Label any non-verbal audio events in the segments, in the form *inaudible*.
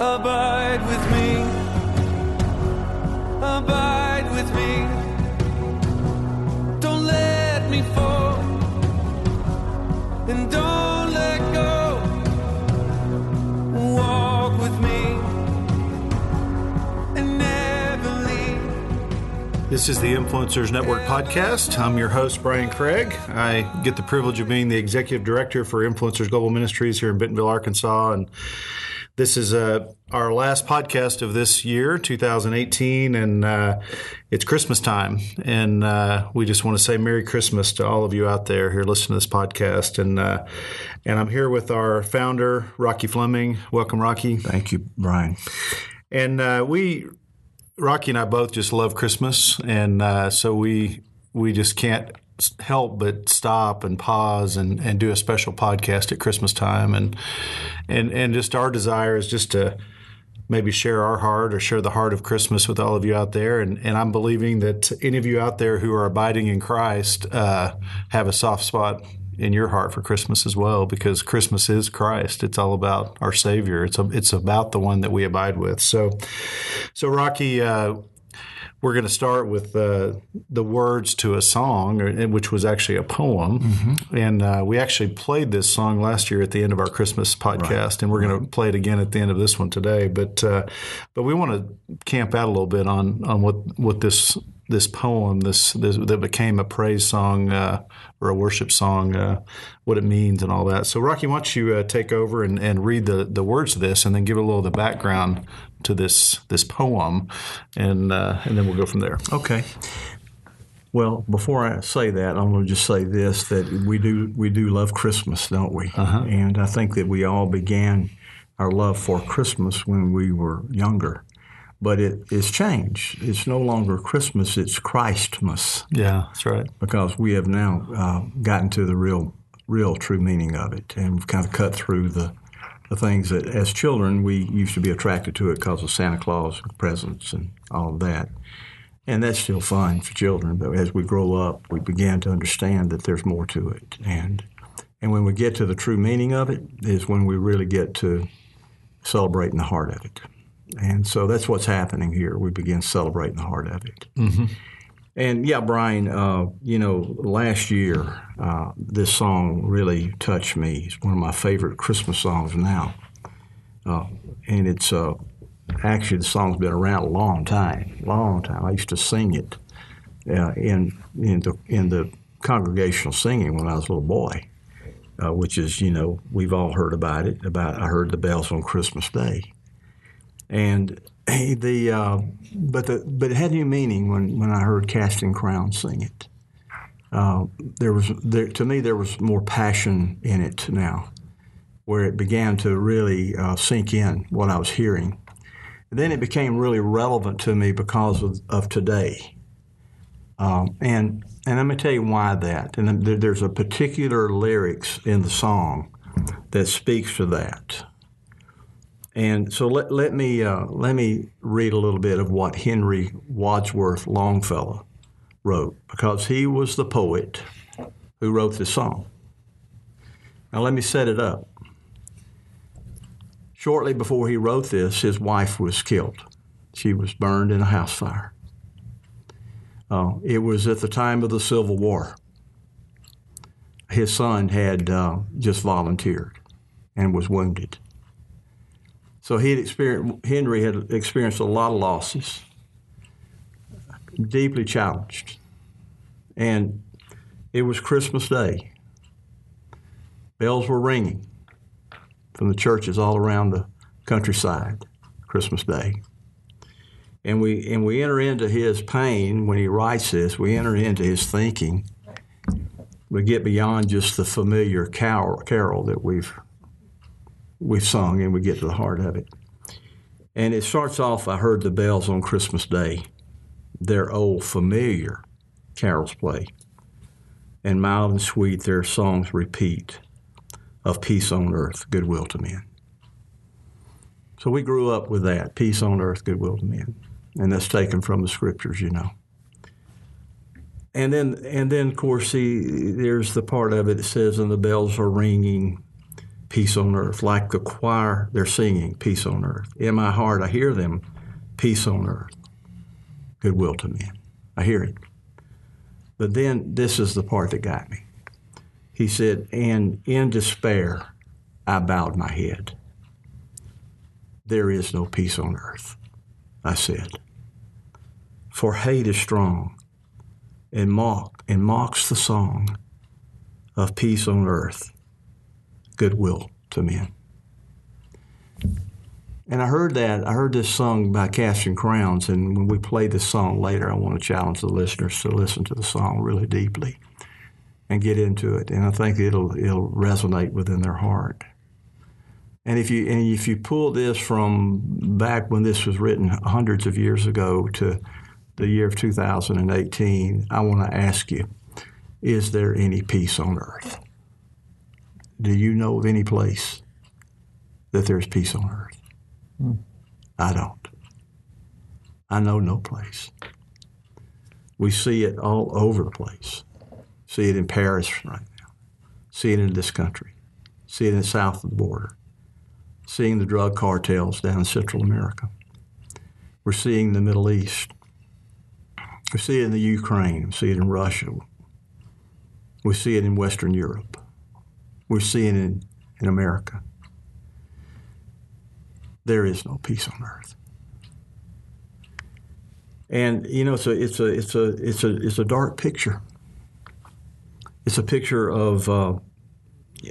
Abide with me. Abide with me. Don't let me fall. And don't let go. Walk with me. And never leave. This is the Influencers Network podcast. I'm your host, Brian Craig. I get the privilege of being the executive director for Influencers Global Ministries here in Bentonville, Arkansas. And this is uh, our last podcast of this year, 2018, and uh, it's Christmas time. And uh, we just want to say Merry Christmas to all of you out there who are listening to this podcast. And uh, and I'm here with our founder, Rocky Fleming. Welcome, Rocky. Thank you, Brian. And uh, we, Rocky and I both just love Christmas, and uh, so we we just can't help but stop and pause and, and do a special podcast at Christmas time, and and and just our desire is just to maybe share our heart or share the heart of Christmas with all of you out there, and and I'm believing that any of you out there who are abiding in Christ uh, have a soft spot in your heart for Christmas as well, because Christmas is Christ. It's all about our Savior. It's a, it's about the one that we abide with. So, so Rocky, uh, we're going to start with uh, the words to a song, which was actually a poem. Mm-hmm. And uh, we actually played this song last year at the end of our Christmas podcast, right. and we're going to play it again at the end of this one today. But uh, but we want to camp out a little bit on on what what this this poem, this, this that became a praise song uh, or a worship song, uh, what it means and all that. So, Rocky, why don't you uh, take over and, and read the, the words of this, and then give a little of the background to this this poem, and uh, and then we'll go from there. Okay. Well, before I say that, I'm going to just say this: that we do we do love Christmas, don't we? Uh-huh. And I think that we all began our love for Christmas when we were younger but it, it is changed. It's no longer Christmas; it's Christmas. Yeah, that's right. Because we have now uh, gotten to the real, real, true meaning of it, and we've kind of cut through the the things that, as children, we used to be attracted to it because of Santa Claus and presents and all of that. And that's still fun for children, but as we grow up, we begin to understand that there's more to it. And and when we get to the true meaning of it, is when we really get to celebrating the heart of it. And so that's what's happening here. We begin celebrating the heart of it. Mm-hmm. And yeah, Brian, uh, you know, last year, uh, this song really touched me. It's one of my favorite Christmas songs now. Uh, and it's uh, actually, the song's been around a long time, long time. I used to sing it uh, in, in, the, in the congregational singing when I was a little boy. Uh, which is, you know, we've all heard about it. About I heard the bells on Christmas Day, and the uh, but the but it had new meaning when, when I heard Casting Crowns sing it. Uh, there was there, to me there was more passion in it now, where it began to really uh, sink in what I was hearing. And then it became really relevant to me because of, of today. Um, and and going to tell you why that. And there, there's a particular lyrics in the song that speaks to that. And so let, let me uh, let me read a little bit of what Henry Wadsworth Longfellow wrote because he was the poet who wrote this song. Now let me set it up. Shortly before he wrote this, his wife was killed. She was burned in a house fire. Uh, it was at the time of the Civil War. His son had uh, just volunteered and was wounded. So he had experienced, Henry had experienced a lot of losses, deeply challenged. And it was Christmas Day. Bells were ringing from the churches all around the countryside, Christmas Day. And we, and we enter into his pain when he writes this, we enter into his thinking. We get beyond just the familiar carol, carol that we've we've sung and we get to the heart of it. And it starts off I heard the bells on Christmas Day, their old familiar carols play, and mild and sweet their songs repeat of peace on earth, goodwill to men. So we grew up with that peace on earth, goodwill to men. And that's taken from the scriptures, you know. And then, and then, of course, see, there's the part of it that says, and the bells are ringing peace on earth. Like the choir, they're singing peace on earth. In my heart, I hear them, peace on earth, goodwill to men. I hear it. But then this is the part that got me. He said, And in despair, I bowed my head. There is no peace on earth, I said. For hate is strong and mock and mocks the song of peace on earth, goodwill to men. And I heard that, I heard this sung by Casting Crowns, and when we play this song later, I want to challenge the listeners to listen to the song really deeply and get into it. And I think it'll it'll resonate within their heart. And if you and if you pull this from back when this was written hundreds of years ago to the year of 2018, I want to ask you, is there any peace on earth? Do you know of any place that there's peace on earth? Hmm. I don't. I know no place. We see it all over the place. See it in Paris right now. See it in this country. See it in the south of the border. Seeing the drug cartels down in Central America. We're seeing the Middle East. We see it in the Ukraine. We see it in Russia. We see it in Western Europe. We're seeing in, in America there is no peace on earth. And you know, it's a it's a it's a it's a it's a dark picture. It's a picture of uh,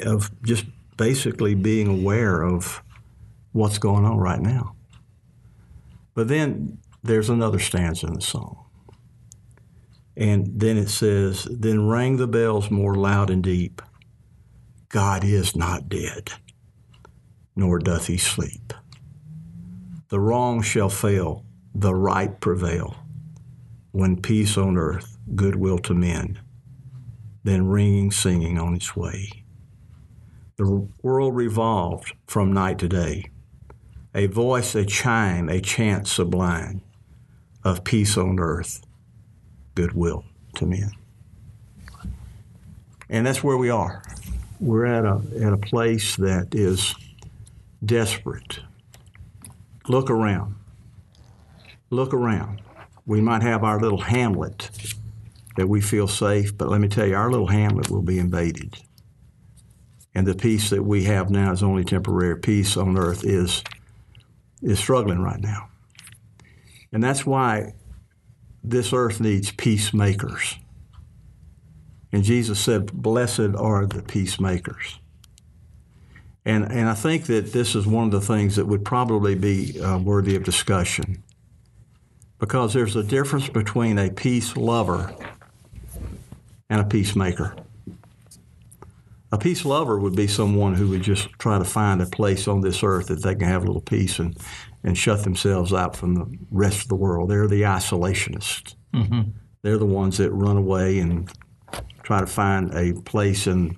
of just basically being aware of what's going on right now. But then there's another stanza in the song. And then it says, Then rang the bells more loud and deep. God is not dead, nor doth he sleep. The wrong shall fail, the right prevail. When peace on earth, goodwill to men, then ringing, singing on its way. The world revolved from night to day, a voice, a chime, a chant sublime of peace on earth, goodwill to men. And that's where we are. We're at a, at a place that is desperate Look around. Look around. We might have our little hamlet that we feel safe, but let me tell you, our little hamlet will be invaded. And the peace that we have now is only temporary. Peace on earth is, is struggling right now. And that's why this earth needs peacemakers. And Jesus said, Blessed are the peacemakers. And, and I think that this is one of the things that would probably be uh, worthy of discussion because there's a difference between a peace lover and a peacemaker. A peace lover would be someone who would just try to find a place on this earth that they can have a little peace and, and shut themselves out from the rest of the world. They're the isolationists. Mm-hmm. They're the ones that run away and try to find a place in,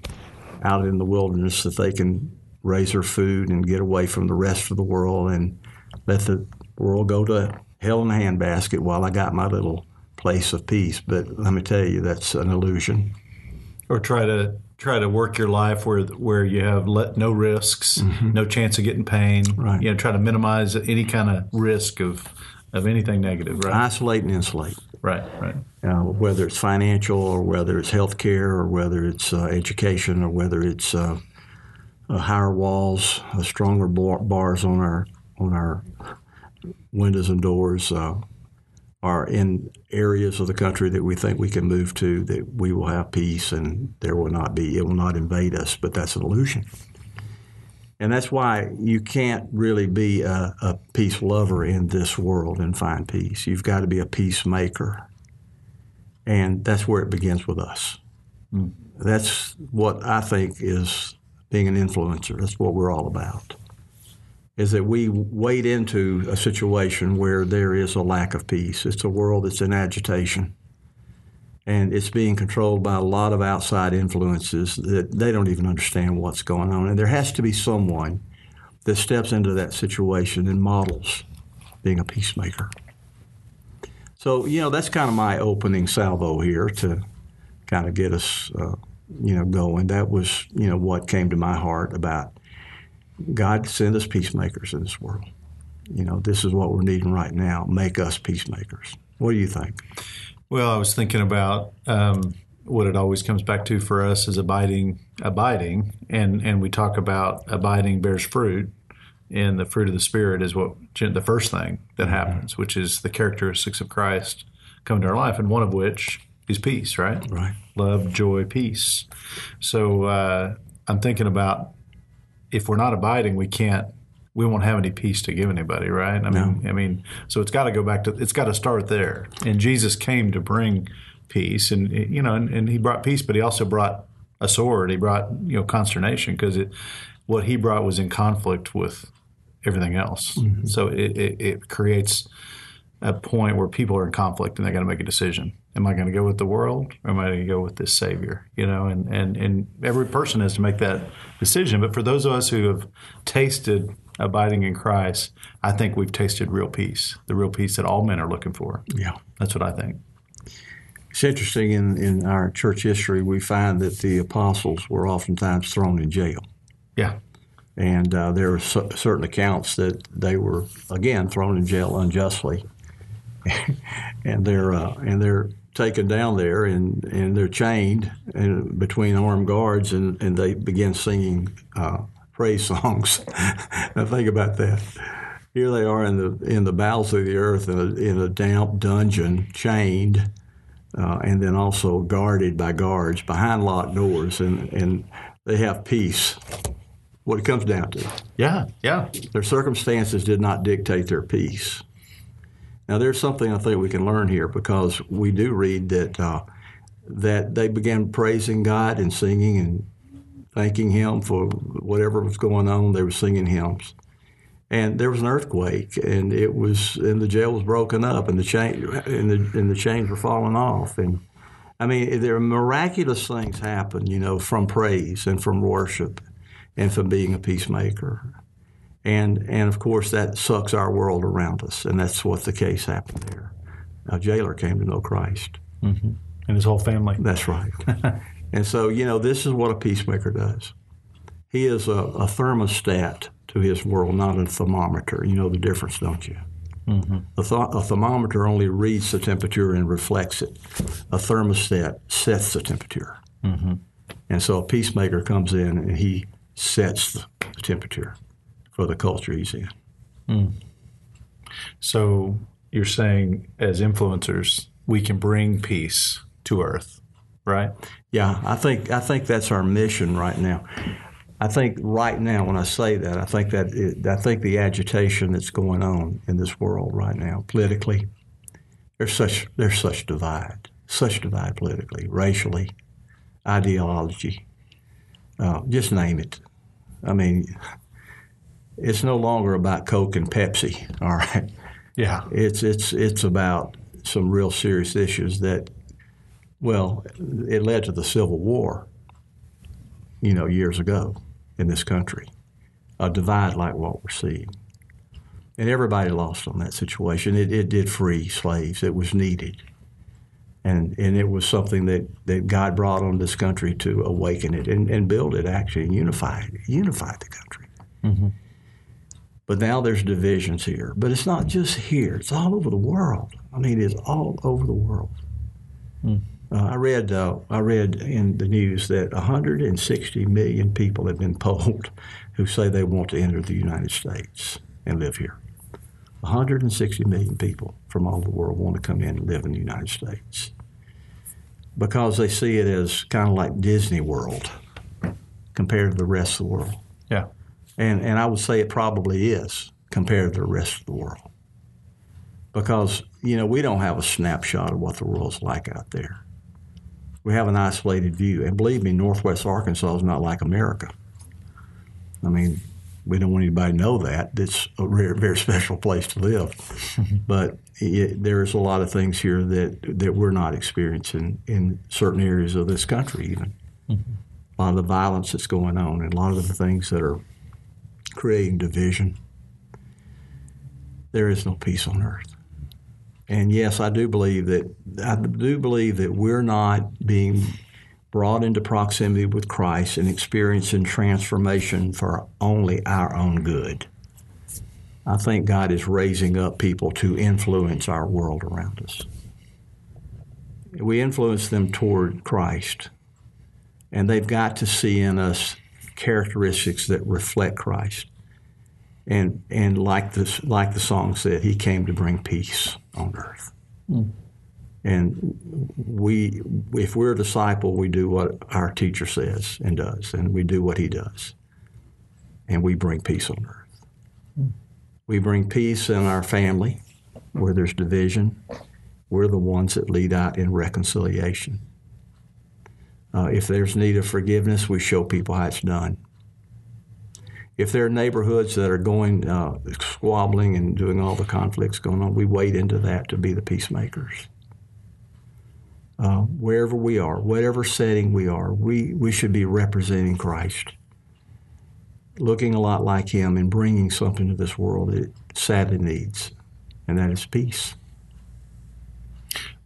out in the wilderness that they can raise their food and get away from the rest of the world and let the world go to hell in a handbasket while I got my little place of peace. But let me tell you, that's an illusion. Or try to try to work your life where where you have let, no risks, mm-hmm. no chance of getting pain. Right. You know, try to minimize any kind of risk of of anything negative. Right. Isolate and insulate. Right. Right. Uh, whether it's financial or whether it's health care or whether it's uh, education or whether it's uh, uh, higher walls, uh, stronger bar- bars on our on our windows and doors uh, are in areas of the country that we think we can move to that we will have peace and there will not be it will not invade us. But that's an illusion. And that's why you can't really be a, a peace lover in this world and find peace. You've got to be a peacemaker. And that's where it begins with us. Mm. That's what I think is being an influencer. That's what we're all about. Is that we wade into a situation where there is a lack of peace. It's a world that's in agitation. And it's being controlled by a lot of outside influences that they don't even understand what's going on. And there has to be someone that steps into that situation and models being a peacemaker. So, you know, that's kind of my opening salvo here to kind of get us uh, you know, going. That was, you know, what came to my heart about God send us peacemakers in this world. You know, this is what we're needing right now. Make us peacemakers. What do you think? Well, I was thinking about um, what it always comes back to for us is abiding, abiding, and and we talk about abiding bears fruit, and the fruit of the spirit is what the first thing that happens, which is the characteristics of Christ come to our life, and one of which is peace, right? Right. Love, joy, peace. So uh, I'm thinking about if we're not abiding, we can't. We won't have any peace to give anybody, right? I mean, I mean, so it's got to go back to. It's got to start there. And Jesus came to bring peace, and you know, and, and he brought peace, but he also brought a sword. He brought you know consternation because it what he brought was in conflict with everything else. Mm-hmm. So it, it, it creates a point where people are in conflict and they got to make a decision. Am I going to go with the world or am I going to go with this Savior? You know, and, and, and every person has to make that decision. But for those of us who have tasted abiding in Christ, I think we've tasted real peace, the real peace that all men are looking for. Yeah. That's what I think. It's interesting in, in our church history, we find that the apostles were oftentimes thrown in jail. Yeah. And uh, there are cer- certain accounts that they were, again, thrown in jail unjustly. *laughs* and they're, uh, and they're taken down there and, and they're chained and between armed guards and, and they begin singing uh, praise songs. *laughs* now think about that. Here they are in the in the bowels of the earth in a, in a damp dungeon, chained, uh, and then also guarded by guards behind locked doors, and, and they have peace. What it comes down to, Yeah. Yeah. their circumstances did not dictate their peace. Now, there's something I think we can learn here because we do read that uh, that they began praising God and singing and thanking Him for whatever was going on. They were singing hymns, and there was an earthquake, and it was and the jail was broken up, and the chain and the and the chains were falling off, and I mean there are miraculous things happen, you know, from praise and from worship, and from being a peacemaker and and of course that sucks our world around us, and that's what the case happened there. A jailer came to know Christ. Mm-hmm. And his whole family. That's right. *laughs* and so you know this is what a peacemaker does. He is a, a thermostat to his world, not a thermometer. You know the difference, don't you? Mm-hmm. A, th- a thermometer only reads the temperature and reflects it. A thermostat sets the temperature. Mm-hmm. And so a peacemaker comes in and he sets the, the temperature for the culture he's in. Mm. So you're saying, as influencers, we can bring peace to earth, right? Yeah, I think I think that's our mission right now. I think right now, when I say that, I think that it, I think the agitation that's going on in this world right now, politically, there's such there's such divide, such divide politically, racially, ideology, uh, just name it. I mean, it's no longer about Coke and Pepsi. All right, Yeah. it's it's it's about some real serious issues that, well, it led to the Civil War. You know, years ago in this country, a divide like what we're seeing, and everybody lost on that situation. It, it did free slaves. It was needed, and and it was something that, that God brought on this country to awaken it and, and build it actually and unify it, unify the country. Mm-hmm. But now there's divisions here. But it's not just here, it's all over the world. I mean, it's all over the world. Hmm. Uh, I read uh, I read in the news that 160 million people have been polled who say they want to enter the United States and live here. 160 million people from all the world want to come in and live in the United States because they see it as kind of like Disney World compared to the rest of the world. Yeah. And, and I would say it probably is compared to the rest of the world. Because, you know, we don't have a snapshot of what the world's like out there. We have an isolated view. And believe me, Northwest Arkansas is not like America. I mean, we don't want anybody to know that. It's a very, very special place to live. *laughs* but it, there's a lot of things here that, that we're not experiencing in certain areas of this country, even. Mm-hmm. A lot of the violence that's going on and a lot of the things that are creating division. There is no peace on earth. And yes, I do believe that I do believe that we're not being brought into proximity with Christ and experiencing transformation for only our own good. I think God is raising up people to influence our world around us. We influence them toward Christ, and they've got to see in us characteristics that reflect Christ. And, and like, this, like the song said, He came to bring peace on earth. And we, if we're a disciple, we do what our teacher says and does, and we do what he does. And we bring peace on earth. We bring peace in our family where there's division. We're the ones that lead out in reconciliation. Uh, if there's need of forgiveness, we show people how it's done. If there are neighborhoods that are going uh, squabbling and doing all the conflicts going on, we wade into that to be the peacemakers uh, wherever we are, whatever setting we are, we, we should be representing Christ, looking a lot like Him and bringing something to this world that it sadly needs, and that is peace.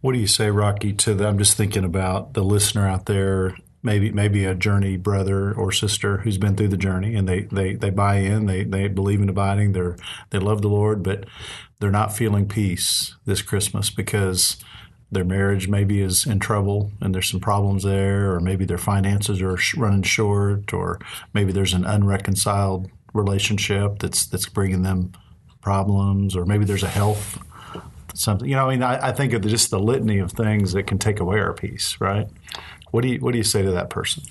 What do you say, Rocky, to the, I'm just thinking about the listener out there, maybe maybe a journey brother or sister who's been through the journey and they, they, they buy in, they, they believe in abiding, they're they love the Lord, but they're not feeling peace this Christmas because their marriage maybe is in trouble and there's some problems there, or maybe their finances are running short, or maybe there's an unreconciled relationship that's that's bringing them problems, or maybe there's a health something. You know, I mean, I, I think of just the litany of things that can take away our peace, right? What do you what do you say to that person?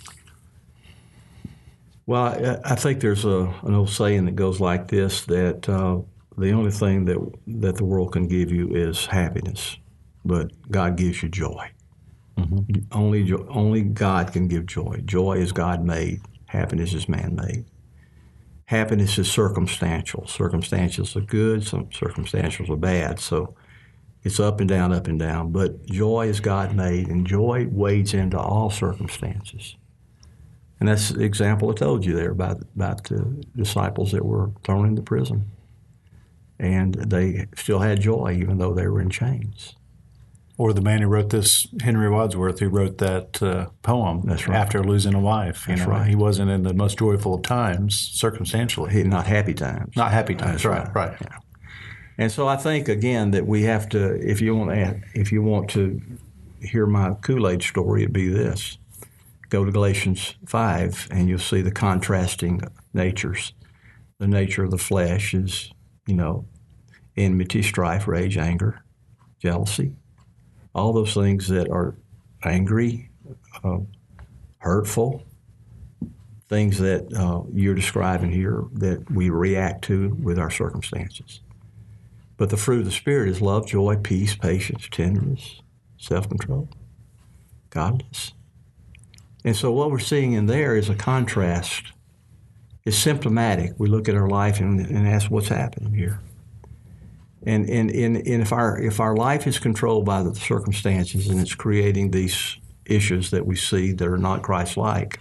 Well, I, I think there's a, an old saying that goes like this: that uh, the only thing that that the world can give you is happiness but God gives you joy. Mm-hmm. Only, only God can give joy. Joy is God made. Happiness is man made. Happiness is circumstantial. Circumstantials are good. Some circumstantials are bad. So it's up and down, up and down. But joy is God made, and joy wades into all circumstances. And that's the example I told you there about, about the disciples that were thrown into prison. And they still had joy even though they were in chains. Or the man who wrote this, Henry Wadsworth, who wrote that uh, poem right. after losing a wife. You That's know, right. he wasn't in the most joyful of times, circumstantially. He, not happy times. Not happy times, That's right? Right. Yeah. And so I think again that we have to, if you want to, if you want to hear my Kool Aid story, it'd be this: go to Galatians five, and you'll see the contrasting natures. The nature of the flesh is, you know, enmity, strife, rage, anger, jealousy, all those things that are angry, uh, hurtful, things that uh, you're describing here that we react to with our circumstances. But the fruit of the Spirit is love, joy, peace, patience, tenderness, self control, godliness. And so what we're seeing in there is a contrast. It's symptomatic. We look at our life and, and ask what's happening here. And, and, and, and if, our, if our life is controlled by the circumstances and it's creating these issues that we see that are not Christ like,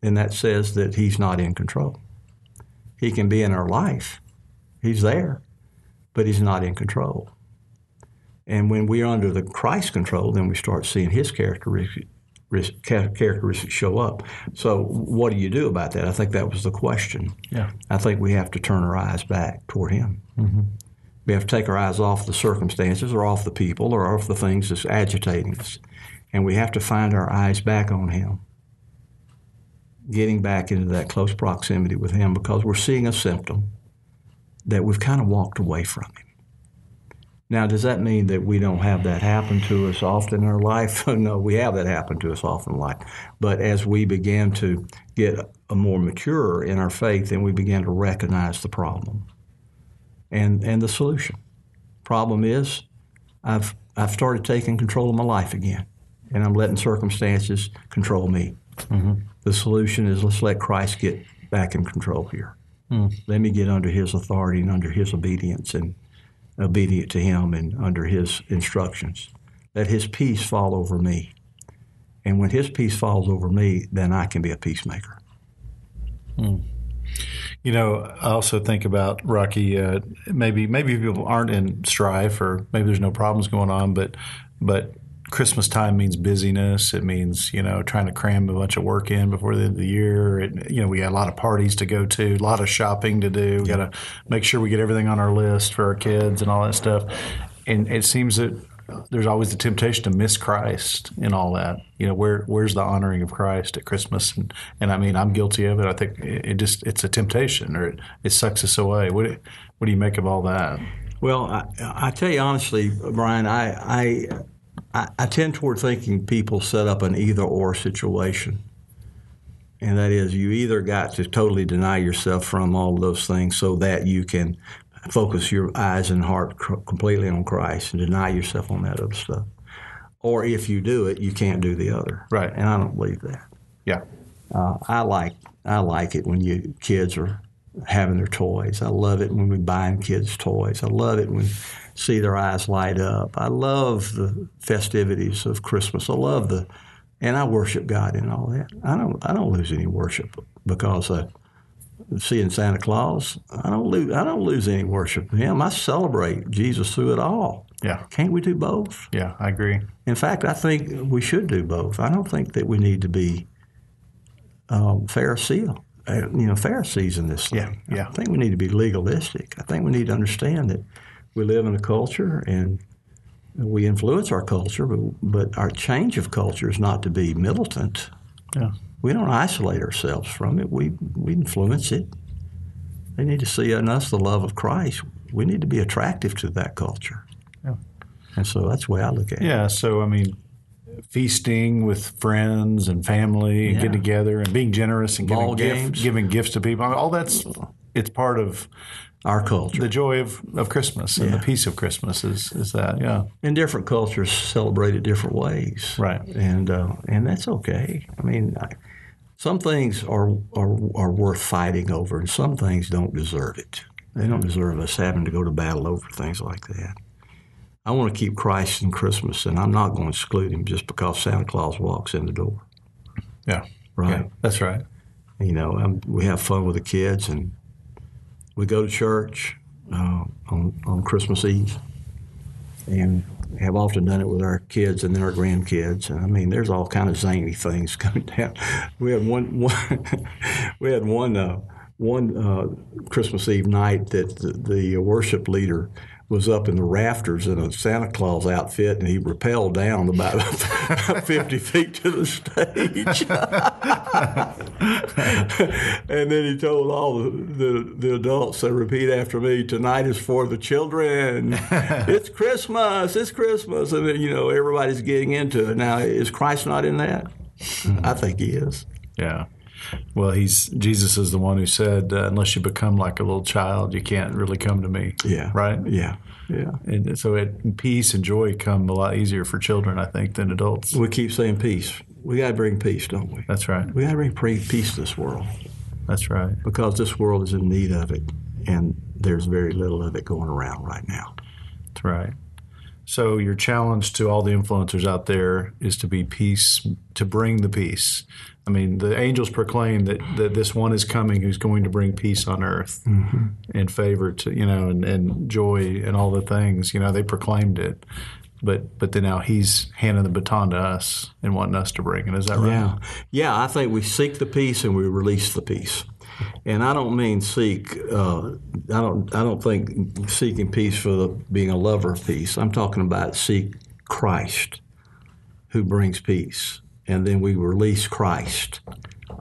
then that says that He's not in control. He can be in our life, He's there, but He's not in control. And when we're under the Christ control, then we start seeing His characteristics characteristics show up. So, what do you do about that? I think that was the question. Yeah. I think we have to turn our eyes back toward Him. Mm-hmm. We have to take our eyes off the circumstances or off the people or off the things that's agitating us. And we have to find our eyes back on Him, getting back into that close proximity with Him because we're seeing a symptom that we've kind of walked away from Him. Now, does that mean that we don't have that happen to us often in our life? *laughs* no, we have that happen to us often in life. But as we begin to get a more mature in our faith, then we begin to recognize the problem and, and the solution. Problem is, I've, I've started taking control of my life again, and I'm letting circumstances control me. Mm-hmm. The solution is let's let Christ get back in control here. Mm. Let me get under His authority and under His obedience and obedient to Him and under His instructions. Let His peace fall over me. And when His peace falls over me, then I can be a peacemaker. Mm. You know, I also think about Rocky. Uh, maybe maybe people aren't in strife, or maybe there's no problems going on, but but Christmas time means busyness. It means you know trying to cram a bunch of work in before the end of the year. It, you know we got a lot of parties to go to, a lot of shopping to do. We got to make sure we get everything on our list for our kids and all that stuff. And it seems that there's always the temptation to miss Christ in all that. You know, where where's the honoring of Christ at Christmas? And, and I mean, I'm guilty of it. I think it, it just it's a temptation, or it, it sucks us away. What do- what do you make of all that? Well, I, I tell you honestly, Brian, I, I I I tend toward thinking people set up an either or situation, and that is you either got to totally deny yourself from all of those things so that you can focus your eyes and heart cr- completely on Christ and deny yourself on that other stuff, or if you do it, you can't do the other. Right. And I don't believe that. Yeah, Uh, I like I like it when you kids are having their toys. I love it when we buying kids toys. I love it when see their eyes light up. I love the festivities of Christmas. I love the and I worship God in all that. I don't I don't lose any worship because I seeing Santa Claus. I don't lose I don't lose any worship of him. I celebrate Jesus through it all. yeah, Can't we do both? yeah. I agree. In fact, I think we should do both. I don't think that we need to be um, Pharisee, uh, you know, Pharisees in this thing. Yeah, yeah. I think we need to be legalistic. I think we need to understand that we live in a culture and we influence our culture, but, but our change of culture is not to be militant. Yeah, We don't isolate ourselves from it. We we influence it. They need to see in us the love of Christ. We need to be attractive to that culture. Yeah. And so that's the way I look at it. yeah. So I mean, feasting with friends and family and Yeah. getting together and being generous and giving gift, giving gifts to people. I mean, all that's it's part of Our culture. the joy of, of Christmas and Yeah. the peace of Christmas is is that. Yeah, and different cultures celebrate it different ways, Right. And uh, and that's okay. I mean, I, some things are, are are worth fighting over, and some things don't deserve it. They don't deserve us having to go to battle over things like that. I want to keep Christ in Christmas, and I'm not going to exclude him just because Santa Claus walks in the door. yeah, Right. Yeah, that's right. You know, um, we have fun with the kids, and we go to church uh, on on Christmas Eve, and have often done it with our kids and then our grandkids. And I mean, there's all kind of zany things *laughs* coming down. We had one, one *laughs* we had one uh, one uh, Christmas Eve night that the, the worship leader was up in the rafters in a Santa Claus outfit, and he rappelled down about *laughs* 50 feet to the stage. *laughs* and then he told all the, the, the adults to repeat after me, tonight is for the children. *laughs* it's Christmas, it's Christmas. And then, you know, everybody's getting into it. Now, is Christ not in that? Mm-hmm. I think he is. Yeah. Well, he's Jesus is the one who said, uh, "Unless you become like a little child, you can't really come to me." Yeah. Right. Yeah. Yeah. And so, it, peace and joy come a lot easier for children, I think, than adults. We keep saying peace. We got to bring peace, don't we? That's right. We got to bring peace to this world That's right. because this world is in need of it, and there's very little of it going around right now. That's right. So your challenge to all the influencers out there is to be peace, to bring the peace. I mean, the angels proclaim that, that this one is coming who's going to bring peace on earth mm-hmm. and favor to, you know, and, and joy and all the things. You know, they proclaimed it. But but then now he's handing the baton to us and wanting us to bring it. Is that right? Yeah, yeah. I think we seek the peace and we release the peace. And I don't mean seek. Uh, I don't. I don't think seeking peace for the, being a lover of peace. I'm talking about seek Christ, who brings peace, and then we release Christ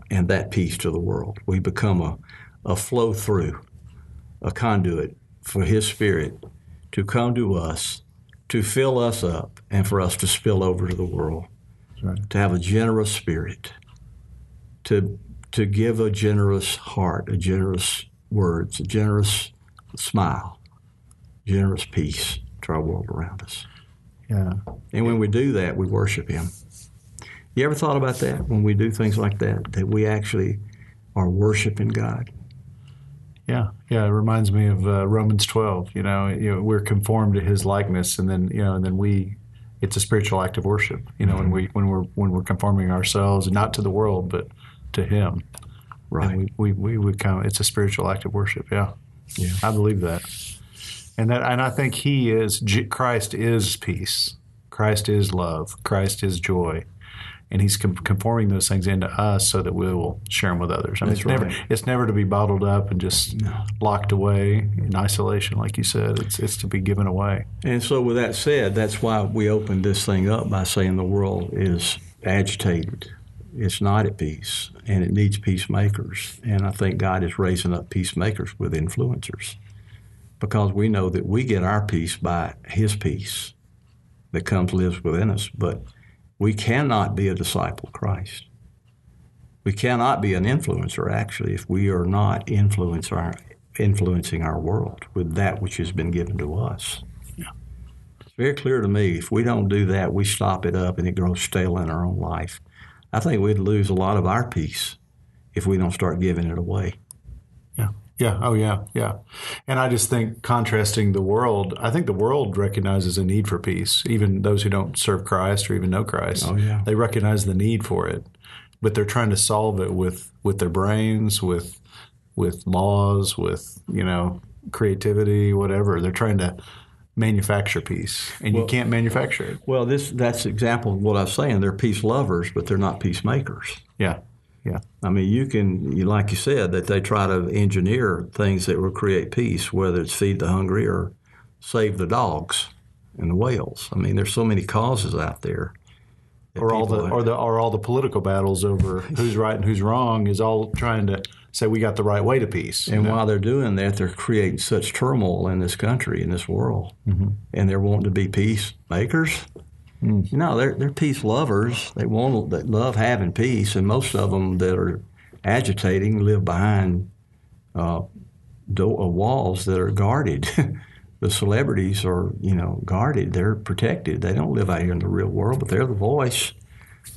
and that peace to the world. We become a, a flow through, a conduit for His Spirit to come to us, to fill us up, and for us to spill over to the world right. to have a generous spirit, to to give a generous heart, a generous words, a generous smile, generous peace to our world around us. Yeah. And when we do that, we worship Him. You ever thought about that when we do things like that? That we actually are worshiping God. Yeah, yeah. It reminds me of uh, Romans twelve. You know, you know, we're conformed to His likeness, and then you know, and then we. It's a spiritual act of worship. You know, when we when we're when we're conforming ourselves not to the world but to Him. Right. And we we we come. It's a spiritual act of worship. Yeah. Yeah. I believe that. And that and I think He is Christ is peace. Christ is love. Christ is joy. And he's conforming those things into us so that we will share them with others. I mean, it's never it's never to be bottled up and just locked away in isolation, like you said. It's it's to be given away. And so, with that said, that's why we opened this thing up by saying the world is agitated. It's not at peace, and it needs peacemakers. And I think God is raising up peacemakers with influencers because we know that we get our peace by His peace that comes, lives within us. But we cannot be a disciple of Christ. We cannot be an influencer, actually, if we are not influence our, influencing our world with that which has been given to us. It's very clear to me if we don't do that, we stop it up and it grows stale in our own life. I think we'd lose a lot of our peace if we don't start giving it away. Yeah. Yeah. Oh, yeah. Yeah. And I just think contrasting the world, I think the world recognizes a need for peace. Even those who don't serve Christ or even know Christ, Oh, yeah. they recognize the need for it, but they're trying to solve it with with their brains, with with laws, with you know creativity, whatever. They're trying to manufacture peace, and you can't manufacture it. Well, this that's example of what I was saying. They're peace lovers, but they're not peacemakers. Yeah. Yeah. I mean, you can, you, like you said, that they try to engineer things that will create peace, whether it's feed the hungry or save the dogs and the whales. I mean, there's so many causes out there. Or all the or the or all the political battles over *laughs* who's right and who's wrong is all trying to say we got the right way to peace. And while they're doing that, they're creating such turmoil in this country, in this world, and they're wanting to be peacemakers. No, they're they're peace lovers. They want they love having peace, and most of them that are agitating live behind uh, do- uh, walls that are guarded. *laughs* the celebrities are, you know, guarded. They're protected. They don't live out here in the real world, but they're the voice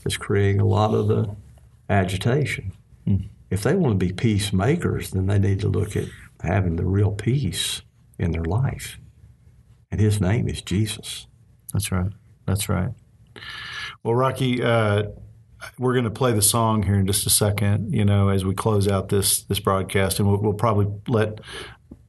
that's creating a lot of the agitation if they want to be peacemakers, then they need to look at having the real peace in their life. And his name is Jesus. That's right. That's right. Well, Rocky, uh, we're going to play the song here in just a second. You know, as we close out this this broadcast, and we'll, we'll probably let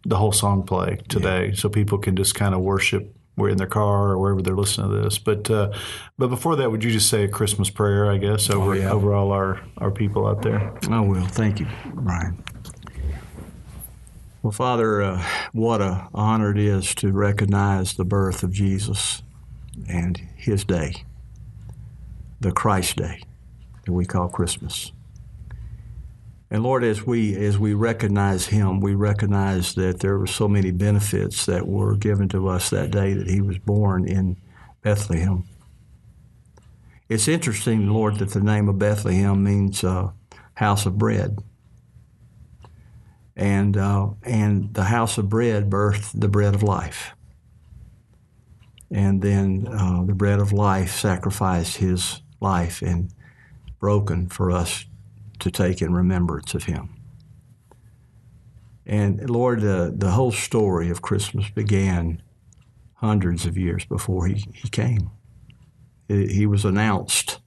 the whole song play today, so people can just kind of worship. We're in their car or wherever they're listening to this. But uh, but before that, would you just say a Christmas prayer? I guess over yeah. over all our our people out there. I will. thank you, Brian. Well, Father, uh, what a honor it is to recognize the birth of Jesus and his day, the Christ day that we call Christmas. And Lord, as we as we recognize him, we recognize that there were so many benefits that were given to us that day that he was born in Bethlehem. It's interesting, Lord, that the name of Bethlehem means uh, house of bread. And, uh, and the house of bread birthed the bread of life. And then uh, the bread of life sacrificed his life and broken for us to take in remembrance of him. And Lord, the, the whole story of Christmas began hundreds of years before he, he came. He he was announced,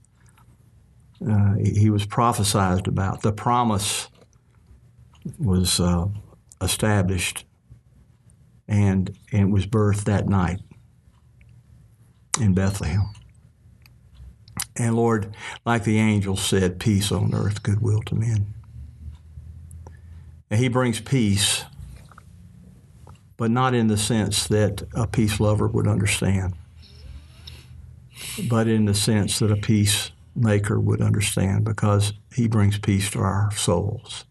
uh, he was prophesied about. The promise was uh, established and, and was birthed that night in Bethlehem. And Lord, like the angel said, peace on earth, goodwill to men. And He brings peace, but not in the sense that a peace lover would understand, but in the sense that a peacemaker would understand, because He brings peace to our souls.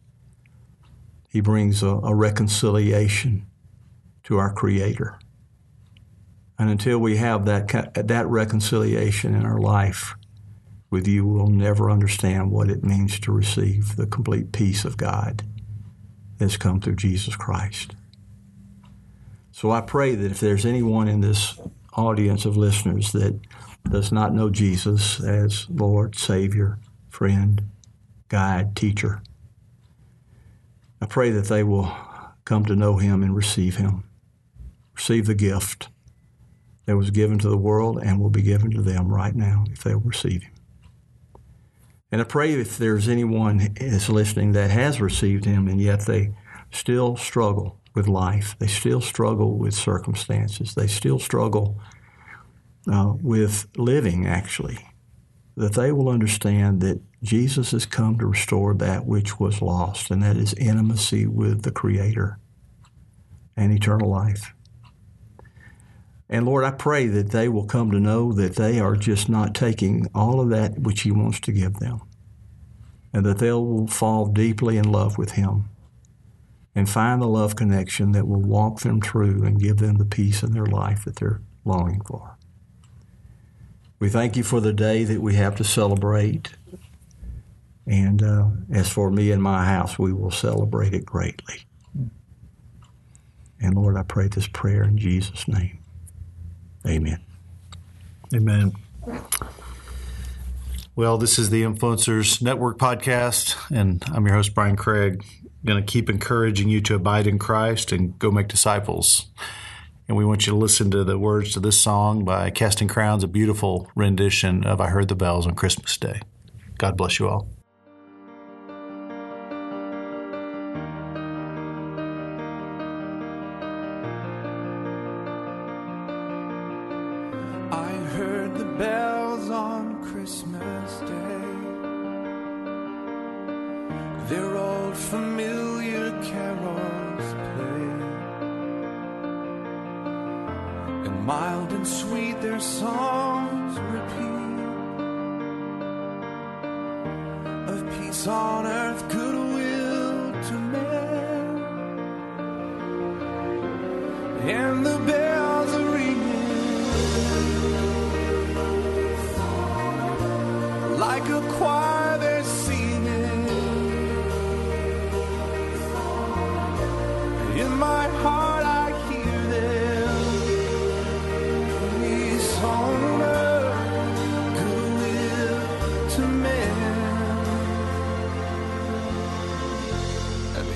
He brings a, a reconciliation to our Creator. And until we have that, that reconciliation in our life with you, we'll never understand what it means to receive the complete peace of God that's come through Jesus Christ. So I pray that if there's anyone in this audience of listeners that does not know Jesus as Lord, Savior, friend, guide, teacher, I pray that they will come to know Him and receive Him, receive the gift that was given to the world and will be given to them right now if they will receive Him. And I pray if there's anyone that's listening that has received Him and yet they still struggle with life, they still struggle with circumstances, they still struggle uh, with living, actually, that they will understand that Jesus has come to restore that which was lost, and that is intimacy with the Creator and eternal life. And Lord, I pray that they will come to know that they are just not taking all of that which He wants to give them, and that they will fall deeply in love with Him and find the love connection that will walk them through and give them the peace in their life that they're longing for. We thank you for the day that we have to celebrate. And uh, as for me and my house, we will celebrate it greatly. And Lord, I pray this prayer in Jesus' name. Amen. Amen. Well, this is the Influencers Network podcast, and I'm your host, Brian Craig. Going to keep encouraging you to abide in Christ and go make disciples. And we want you to listen to the words to this song by Casting Crowns, a beautiful rendition of I Heard the Bells on Christmas Day. God bless you all.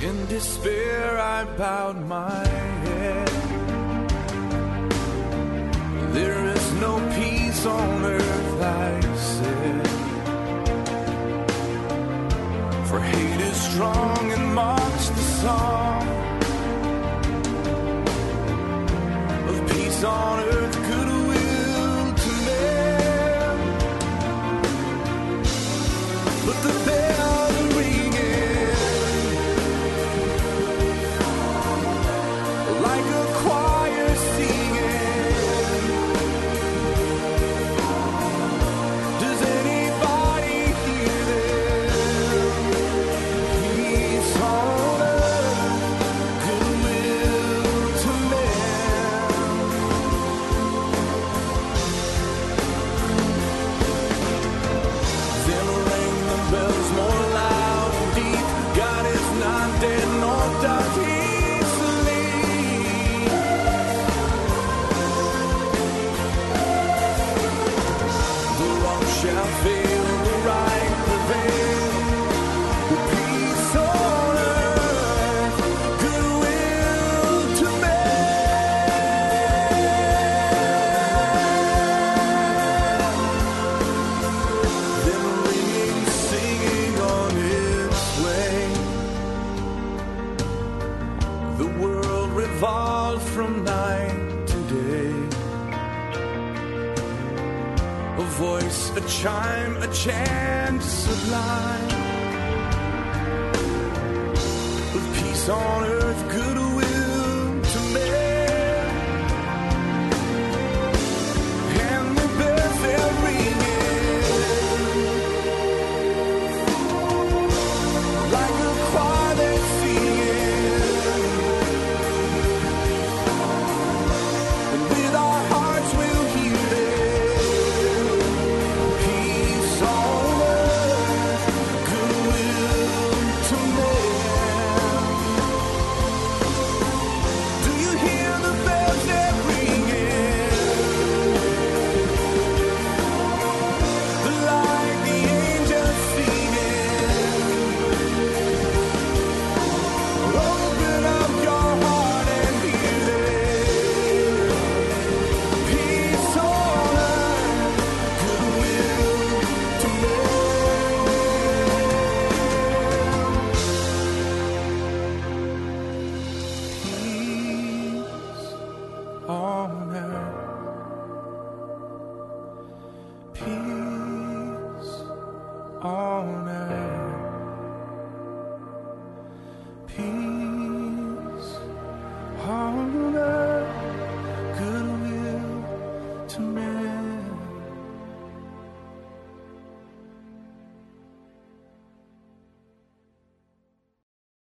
In despair I bowed my head. There is no peace on earth, I said. For hate is strong and mocks the song of peace on earth,